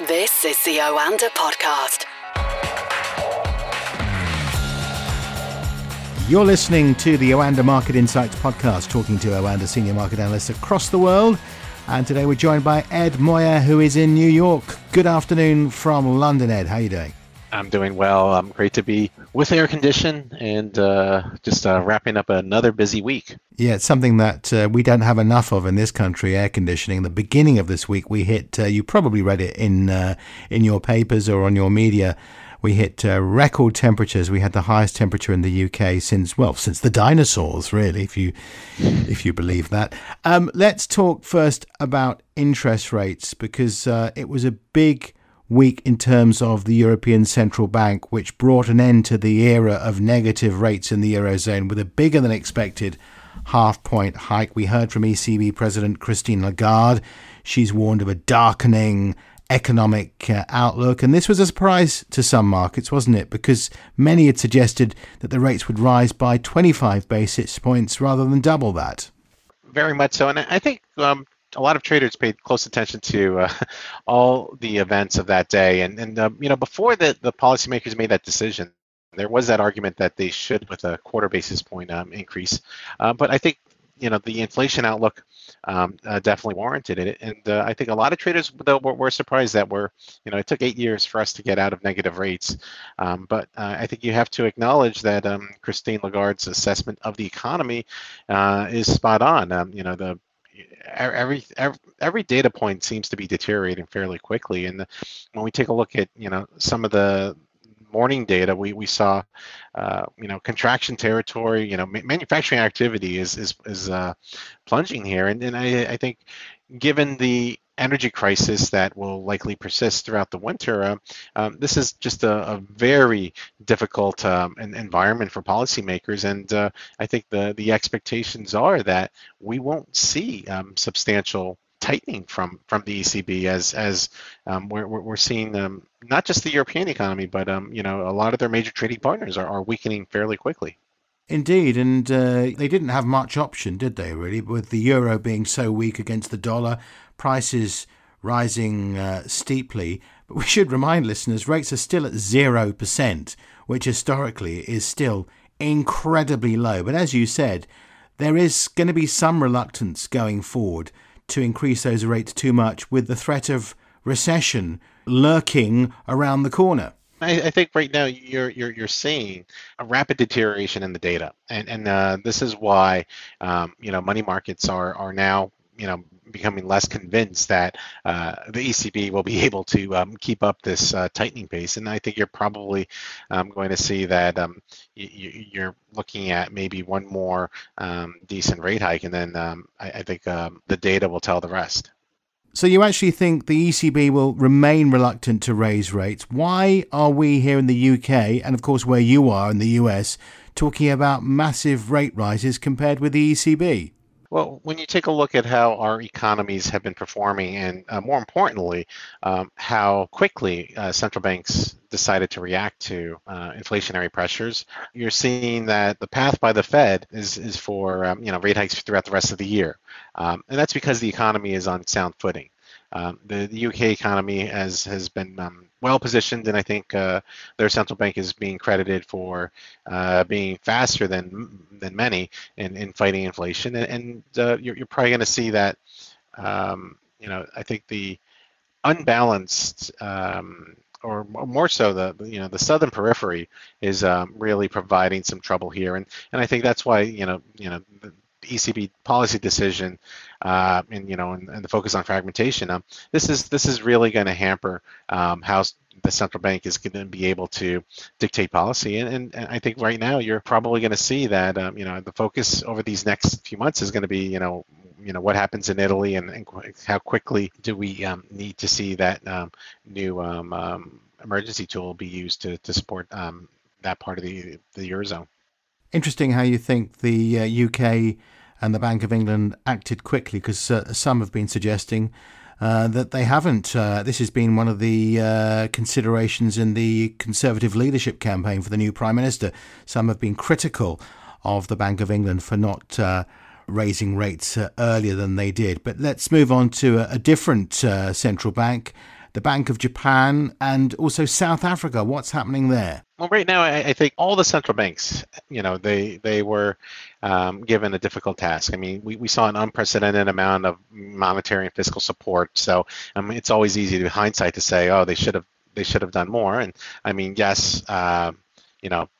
This is the Oanda Podcast. You're listening to the Oanda Market Insights podcast, talking to Oanda senior market analysts across the world. And today we're joined by Ed Moya, who is in New York. Good afternoon from London, Ed. How are you doing? I'm doing well. I'm great to be with air condition and uh, just uh, wrapping up another busy week. Yeah, it's something that uh, we don't have enough of in this country. Air conditioning. The beginning of this week, we hit. Uh, you probably read it in uh, in your papers or on your media. We hit uh, record temperatures. We had the highest temperature in the UK since well, since the dinosaurs, really, if you if you believe that. Um, let's talk first about interest rates because it was a big week in terms of the European Central Bank, which brought an end to the era of negative rates in the Eurozone with a bigger than expected half point hike. We heard from ECB President Christine Lagarde. She's warned of a darkening economic uh, outlook. And this was a surprise to some markets, wasn't it? Because many had suggested that the rates would rise by 25 basis points rather than double that. Very much so. And I think um, a lot of traders paid close attention to uh, all the events of that day. And, and uh, you know, before the, the policymakers made that decision, there was that argument that they should with a quarter basis point um, increase. Uh, but I think, you know, the inflation outlook um, uh, definitely warranted it. And uh, I think a lot of traders, though, were, were, surprised that we're, you know, it took eight years for us to get out of negative rates. Um, but uh, I think you have to acknowledge that um, Christine Lagarde's assessment of the economy is spot on. Um, you know, the every, every every data point seems to be deteriorating fairly quickly. And when we take a look at you know some of the morning data, we we saw uh, you know contraction territory. You know manufacturing activity is is is uh, plunging here, and and I I think given the energy crisis that will likely persist throughout the winter, uh, um, this is just a, a very difficult um, environment for policymakers. And uh, I think the, the expectations are that we won't see um, substantial tightening from from the ECB as as um, we're, we're seeing um, not just the European economy, but you know a lot of their major trading partners are, are weakening fairly quickly. Indeed, and uh, they didn't have much option, did they? Really, with the euro being so weak against the dollar, prices rising uh, steeply. But we should remind listeners rates are still at 0%, which historically is still incredibly low. But as you said, there is going to be some reluctance going forward to increase those rates too much with the threat of recession lurking around the corner. I, think right now you're you're you're seeing a rapid deterioration in the data, and and uh, this is why um, you know money markets are are now you know becoming less convinced that uh, the ECB will be able to um, keep up this uh, tightening pace. And I think you're probably um, going to see that um, you, are looking at maybe one more um, decent rate hike, and then um, I, I, think um, the data will tell the rest. So you actually think the ECB will remain reluctant to raise rates? Why are we here in the UK, and of course where you are in the US, talking about massive rate rises compared with the ECB? Well, when you take a look at how our economies have been performing, and uh, more importantly, um, how quickly uh, central banks decided to react to uh, inflationary pressures, you're seeing that the path by the Fed is is for um, you know rate hikes throughout the rest of the year, um, and that's because the economy is on sound footing. Um, the, the, UK economy has has been um, well positioned, and I think uh, their central bank is being credited for uh, being faster than than many in, in fighting inflation. And, and uh, you're, you're, probably going to see that. Um, you know, I think the unbalanced um, or more so the you know the southern periphery is um, really providing some trouble here and and I think that's why you know you know the ECB policy decision, uh, and you know, and, and, the focus on fragmentation. Um, this is this is really going to hamper um, how the central bank is going to be able to dictate policy. And, and, and I think right now you're probably going to see that um, you know the focus over these next few months is going to be you know you know what happens in Italy and, and how quickly do we um, need to see that um, new um, emergency tool be used to to support that part of the the eurozone. Interesting how you think the uh, UK and the Bank of England acted quickly because uh, some have been suggesting uh, that they haven't. Uh, this has been one of the uh, considerations in the Conservative leadership campaign for the new Prime Minister. Some have been critical of the Bank of England for not uh, raising rates earlier than they did. But let's move on to a, a different central bank the Bank of Japan, and also South Africa. What's happening there? Well, right now, I, I think all the central banks, you know, they they were um, given a difficult task. I mean, we, we saw an unprecedented amount of monetary and fiscal support. So I mean, it's always easy to hindsight to say, oh, they should have they should have done more. And I mean, yes, uh, you know,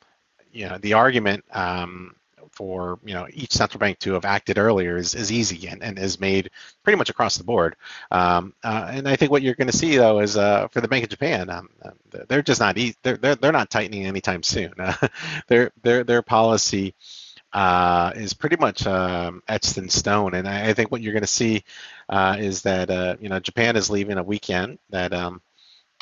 you know, the argument um, for you know each central bank to have acted earlier is, is easy and, and is made pretty much across the board. Um, uh, and I think what you're going to see though is uh, for the Bank of Japan, um, uh, they're just not e- they're, they're they're not tightening anytime soon. Uh, their their their policy. Uh, is pretty much um, etched in stone, and I, I think what you're going to see uh, is that you know Japan is leaving a weekend that um,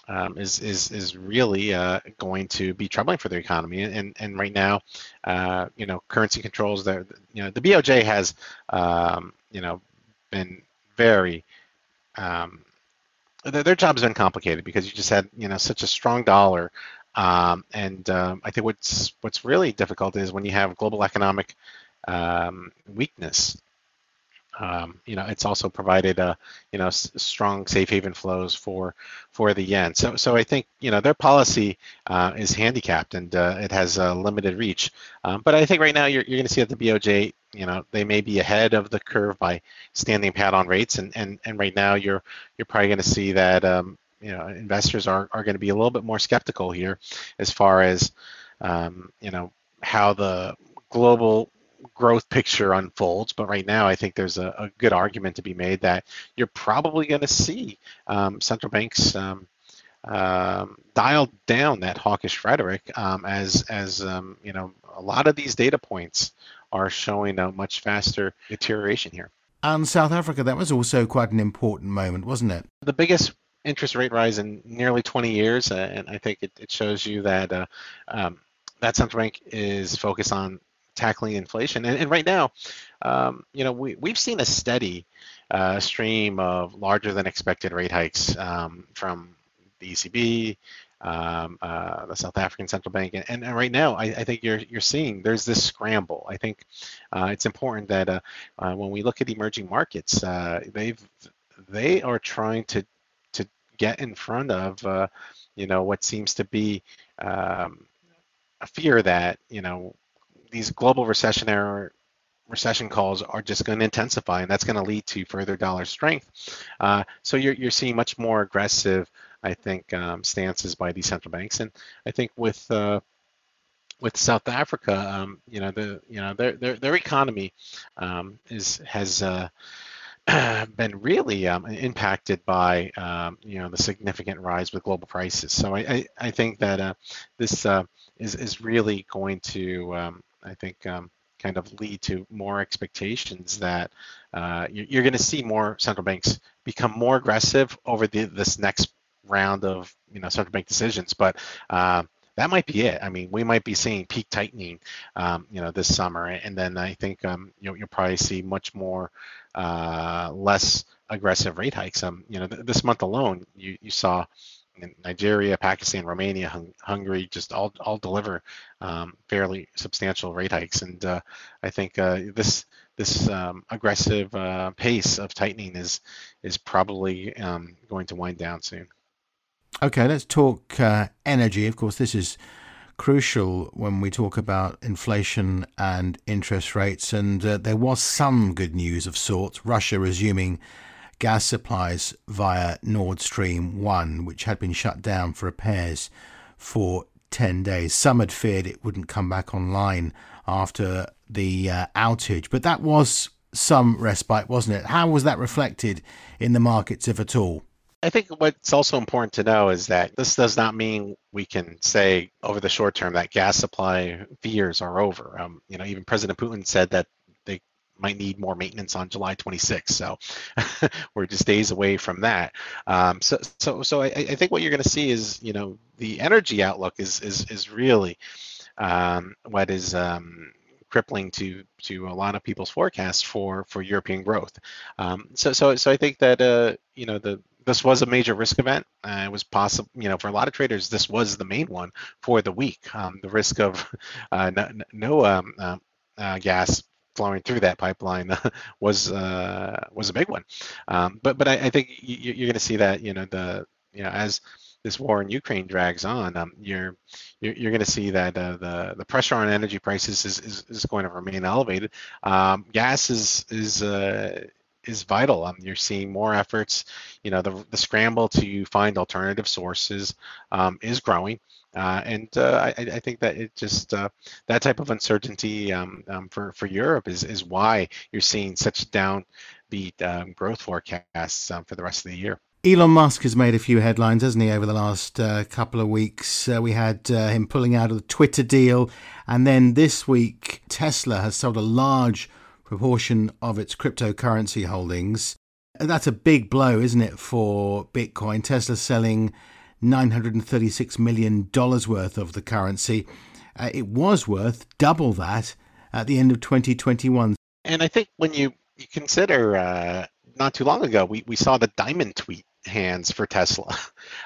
um, is is is really uh, going to be troubling for the economy. And and right now, uh, you know, currency controls. There, you know, the BOJ has, um, you know, been very. Um, their, their job has been complicated because you just had you know such a strong dollar, um, and um, I think what's what's really difficult is when you have global economic um, weakness um, you know, it's also provided, uh, you know, s- strong safe haven flows for for the yen. So, so I think you know their policy uh, is handicapped and uh, it has a limited reach. Um, but I think right now you're, you're going to see that the BOJ, you know, they may be ahead of the curve by standing pat on rates, and and and right now you're you're probably going to see that um, you know investors are are going to be a little bit more skeptical here as far as um, you know how the global growth picture unfolds. But right now, I think there's a, a good argument to be made that you're probably going to see um, central banks um, um, dial down that hawkish rhetoric um, as as um, you know a lot of these data points are showing a much faster deterioration here. And South Africa, that was also quite an important moment, wasn't it? The biggest interest rate rise in nearly 20 years, uh, and I think it, it shows you that uh, um, that central bank is focused on tackling inflation. And, and right now, um, you know, we, we've seen a steady uh, stream of larger than expected rate hikes um, from the ECB, um, uh, the South African Central Bank, and, and right now I, I, think you're you're seeing there's this scramble. I think uh, it's important that uh, uh, when we look at emerging markets, uh, they've they are trying to to get in front of you know what seems to be um, a fear that you know these global recessionary recession calls are just going to intensify, and that's going to lead to further dollar strength. Uh, so you're you're seeing much more aggressive, I think, um, stances by these central banks, and I think with uh, with South Africa, um, you know, the you know their their their economy um, is has uh, been really um, impacted by um, you know the significant rise with global prices. So I I, I think that uh, this uh, is is really going to um, I think um, kind of lead to more expectations that uh, you're, going to see more central banks become more aggressive over the, this next round of you know central bank decisions. But uh, that might be it. I mean, we might be seeing peak tightening, um, you know, this summer, and then I think um, you'll, you'll, probably see much more uh, less aggressive rate hikes. Um, you know, th- this month alone, you you saw Nigeria, Pakistan, Romania, Hung- Hungary just all all deliver um, fairly substantial rate hikes, and uh, I think uh, this this um, aggressive uh, pace of tightening is is probably um, going to wind down soon. Okay, let's talk uh, energy. Of course, this is crucial when we talk about inflation and interest rates. And uh, there was some good news of sorts. Russia resuming gas supplies via Nord Stream 1, which had been shut down for repairs for 10 days. Some had feared it wouldn't come back online after the uh, outage, but that was some respite, wasn't it? How was that reflected in the markets, if at all? I think what's also important to know is that this does not mean we can say over the short term that gas supply fears are over. Um, you know, even President Putin said that might need more maintenance on July 26th. So we're just days away from that. Um, so, so, so I, I, think what you're going to see is, you know, the energy outlook is is is really um, what is um, crippling to to a lot of people's forecasts for for European growth. Um, so, so, so I think that uh, you know the this was a major risk event. Uh, it was possible, you know, for a lot of traders, this was the main one for the week. Um, the risk of uh, no, no um, uh, uh, gas flowing through that pipeline was uh, was a big one. Um, but but I, I think you, are going to see that you know the you know, as this war in Ukraine drags on, um, you're you're, you're going to see that uh, the the pressure on energy prices is, is, is going to remain elevated. Um, gas is is uh, is vital. Um, you're seeing more efforts. You know, the the scramble to find alternative sources um, is growing. Uh, and uh, I, I, think that it just uh, that type of uncertainty um, um, for for Europe is is why you're seeing such downbeat um, growth forecasts um, for the rest of the year. Elon Musk has made a few headlines, hasn't he, over the last uh, couple of weeks? Uh, we had uh, him pulling out of the Twitter deal, and then this week, Tesla has sold a large proportion of its cryptocurrency holdings. That's a big blow, isn't it, for Bitcoin? Tesla selling $936 million worth of the currency. Uh, it was worth double that at the end of 2021. And I think when you, you consider uh, not too long ago, we, we saw the diamond tweet hands for Tesla.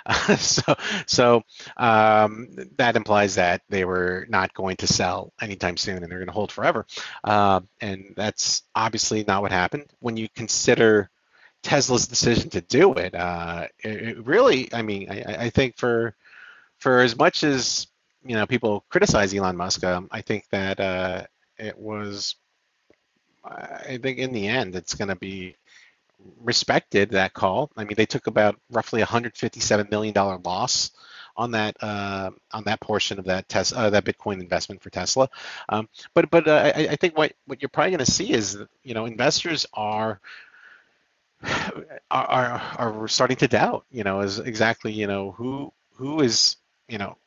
so so um, that implies that they were not going to sell anytime soon and they're going to hold forever. Uh, and that's obviously not what happened. When you consider Tesla's decision to do it, uh, it, it, really, I mean, I, I, think for for as much as you know people criticize Elon Musk, um, I think that uh, it was. I think in the end, it's going to be respected that call. I mean, they took about roughly 157 million dollar loss on that uh, on that portion of that Tesla uh, that Bitcoin investment for Tesla. Um, but but uh, I, I, think what what you're probably going to see is you know investors are. Are, are starting to doubt, you know, is exactly, you know, who who is, you know,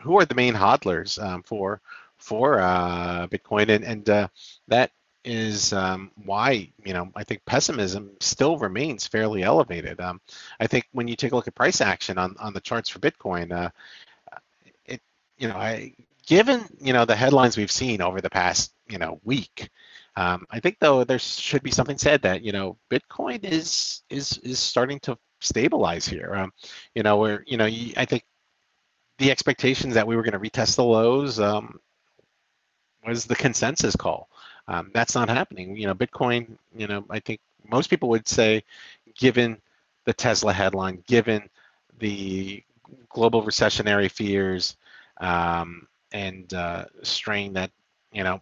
who are the main hodlers um, for for uh, Bitcoin, and and uh, that is um, why you know I think pessimism still remains fairly elevated. Um, I think when you take a look at price action on on the charts for Bitcoin, uh, it you know I given you know the headlines we've seen over the past you know week, um, I think though there should be something said that you know Bitcoin is is is starting to stabilize here. Um, you know where you know I think the expectations that we were going to retest the lows um, was the consensus call. Um, that's not happening. You know, Bitcoin. You know, I think most people would say, given the Tesla headline, given the global recessionary fears um, and uh, strain that you know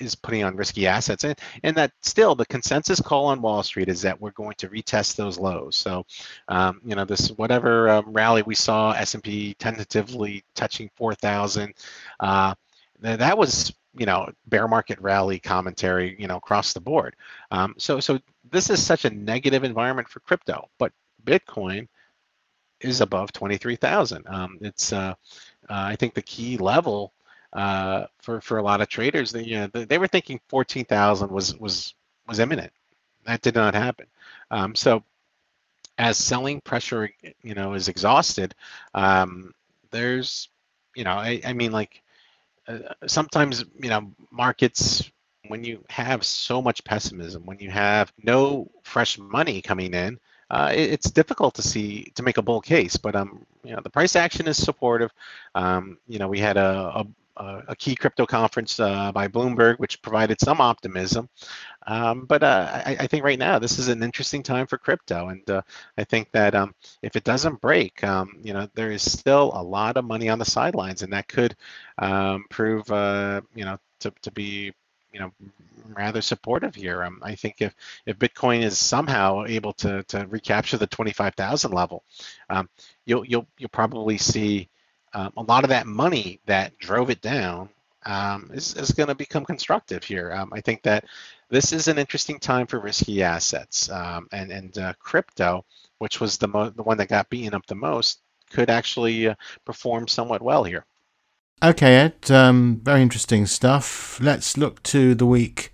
is putting on risky assets. And and that still the consensus call on wall street is that we're going to retest those lows. So um, you know this whatever um, rally we saw s&p tentatively touching 4000 uh, that was you know bear market rally commentary you know across the board. Um, so so this is such a negative environment for crypto but bitcoin is above 23000 um, it's uh, uh, i think the key level uh, for for a lot of traders they, you know, they were thinking 14000 was was was imminent. That did not happen. Um, so as selling pressure you know is exhausted um, there's you know I, I mean like uh, sometimes you know markets when you have so much pessimism when you have no fresh money coming in uh, it, it's difficult to see to make a bull case but um you know the price action is supportive. Um, you know we had a, a a key crypto conference uh, by Bloomberg, which provided some optimism. Um, but uh, I, I, think right now this is an interesting time for crypto, and uh, I think that um, if it doesn't break, um, you know, there is still a lot of money on the sidelines, and that could um, prove, you know, to, to be you know rather supportive here. Um, I think if if Bitcoin is somehow able to to recapture the 25,000 level, um, you'll you'll you'll probably see um, a lot of that money that drove it down um, is, is going to become constructive here. Um, I think that this is an interesting time for risky assets, um, and and uh, crypto, which was the mo- the one that got beaten up the most, could actually uh, perform somewhat well here. Okay, Ed. Um, very interesting stuff. Let's look to the week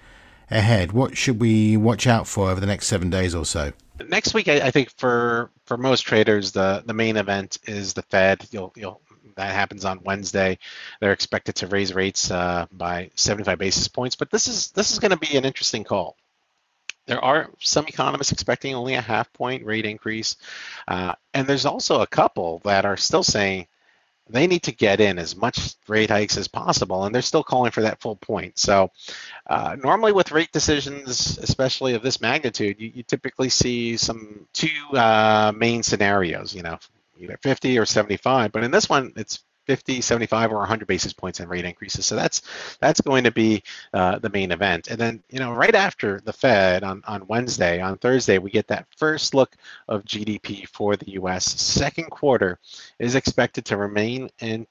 ahead. What should we watch out for over the next seven days or so? Next week, I, I think for for most traders, the the main event is the Fed. You'll you'll that happens on Wednesday. They're expected to raise rates uh, by 75 basis points, but this is this is going to be an interesting call. There are some economists expecting only a half point rate increase, uh, and there's also a couple that are still saying they need to get in as much rate hikes as possible, and they're still calling for that full point. So, uh, normally with rate decisions, especially of this magnitude, you, you typically see some two uh, main scenarios. You know, either 50 or 75. But in this one, it's 50, 75, or 100 basis points in rate increases. So that's that's going to be uh, the main event. And then you know right after the Fed on on Wednesday, on Thursday, we get that first look of GDP for the U.S. Second quarter is expected to remain in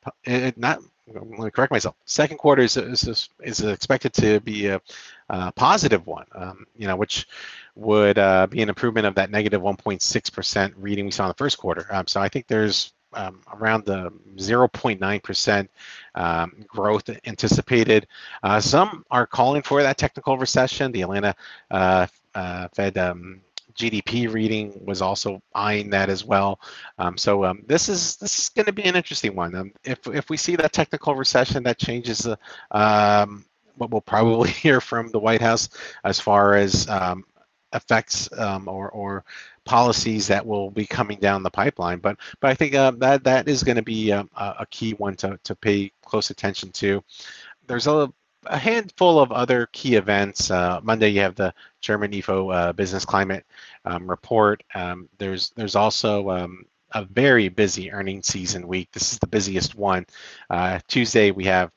not. Let me correct myself. Second quarter is is, is expected to be a, a positive one. Um, you know, which would uh, be an improvement of that negative 1.6% reading we saw in the first quarter. Um, so I think there's um, around the 0.9% um, growth anticipated. Uh, some are calling for that technical recession. The Atlanta uh, uh, Fed um, GDP reading was also eyeing that as well. Um, so um, this is this is going to be an interesting one. Um, if if we see that technical recession, that changes the um, what we'll probably hear from the White House as far as um, effects um, or or policies that will be coming down the pipeline. But but I think uh, that that is going to be a, a, key one to, to pay close attention to. There's a, a handful of other key events. Uh, Monday you have the German Ifo uh, business climate um, report. Um, there's there's also um, a very busy earnings season week. This is the busiest one. Uh, Tuesday we have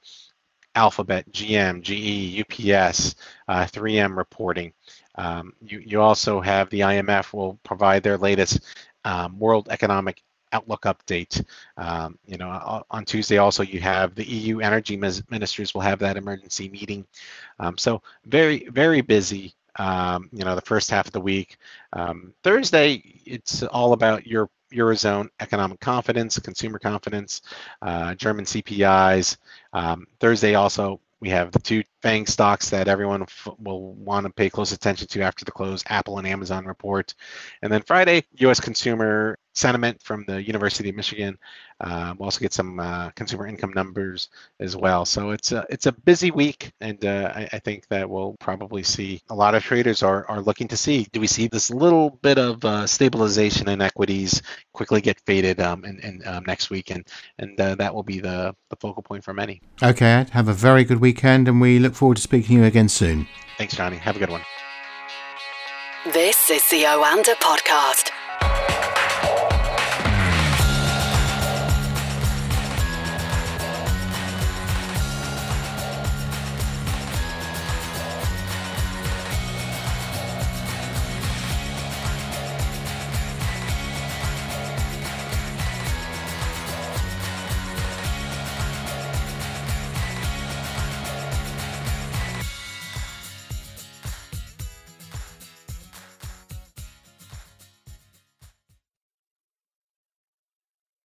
Alphabet, GM, GE, UPS, 3M uh, reporting. Um, you, you also have the IMF will provide their latest um, World Economic Outlook update. Um, you know, on Tuesday also you have the EU energy ministers will have that emergency meeting. Um, so very very busy. Um, you know, the first half of the week. Um, Thursday it's all about your eurozone economic confidence, consumer confidence, uh, German CPIs. Thursday also we have the two FANG stocks that everyone will want to pay close attention to after the close Apple and Amazon report. And then Friday, US consumer sentiment from the University of Michigan. Uh, we'll also get some uh, consumer income numbers as well. So it's a, it's a busy week, and uh, I, I, think that we'll probably see a lot of traders are, are looking to see do we see this little bit of uh, stabilization in equities quickly get faded um, in, in um, next week, and, and uh, that will be the, the focal point for many. Okay, Ed, have a very good weekend, and we look forward to speaking to you again soon. Thanks, Johnny. Have a good one. This is the Oanda Podcast.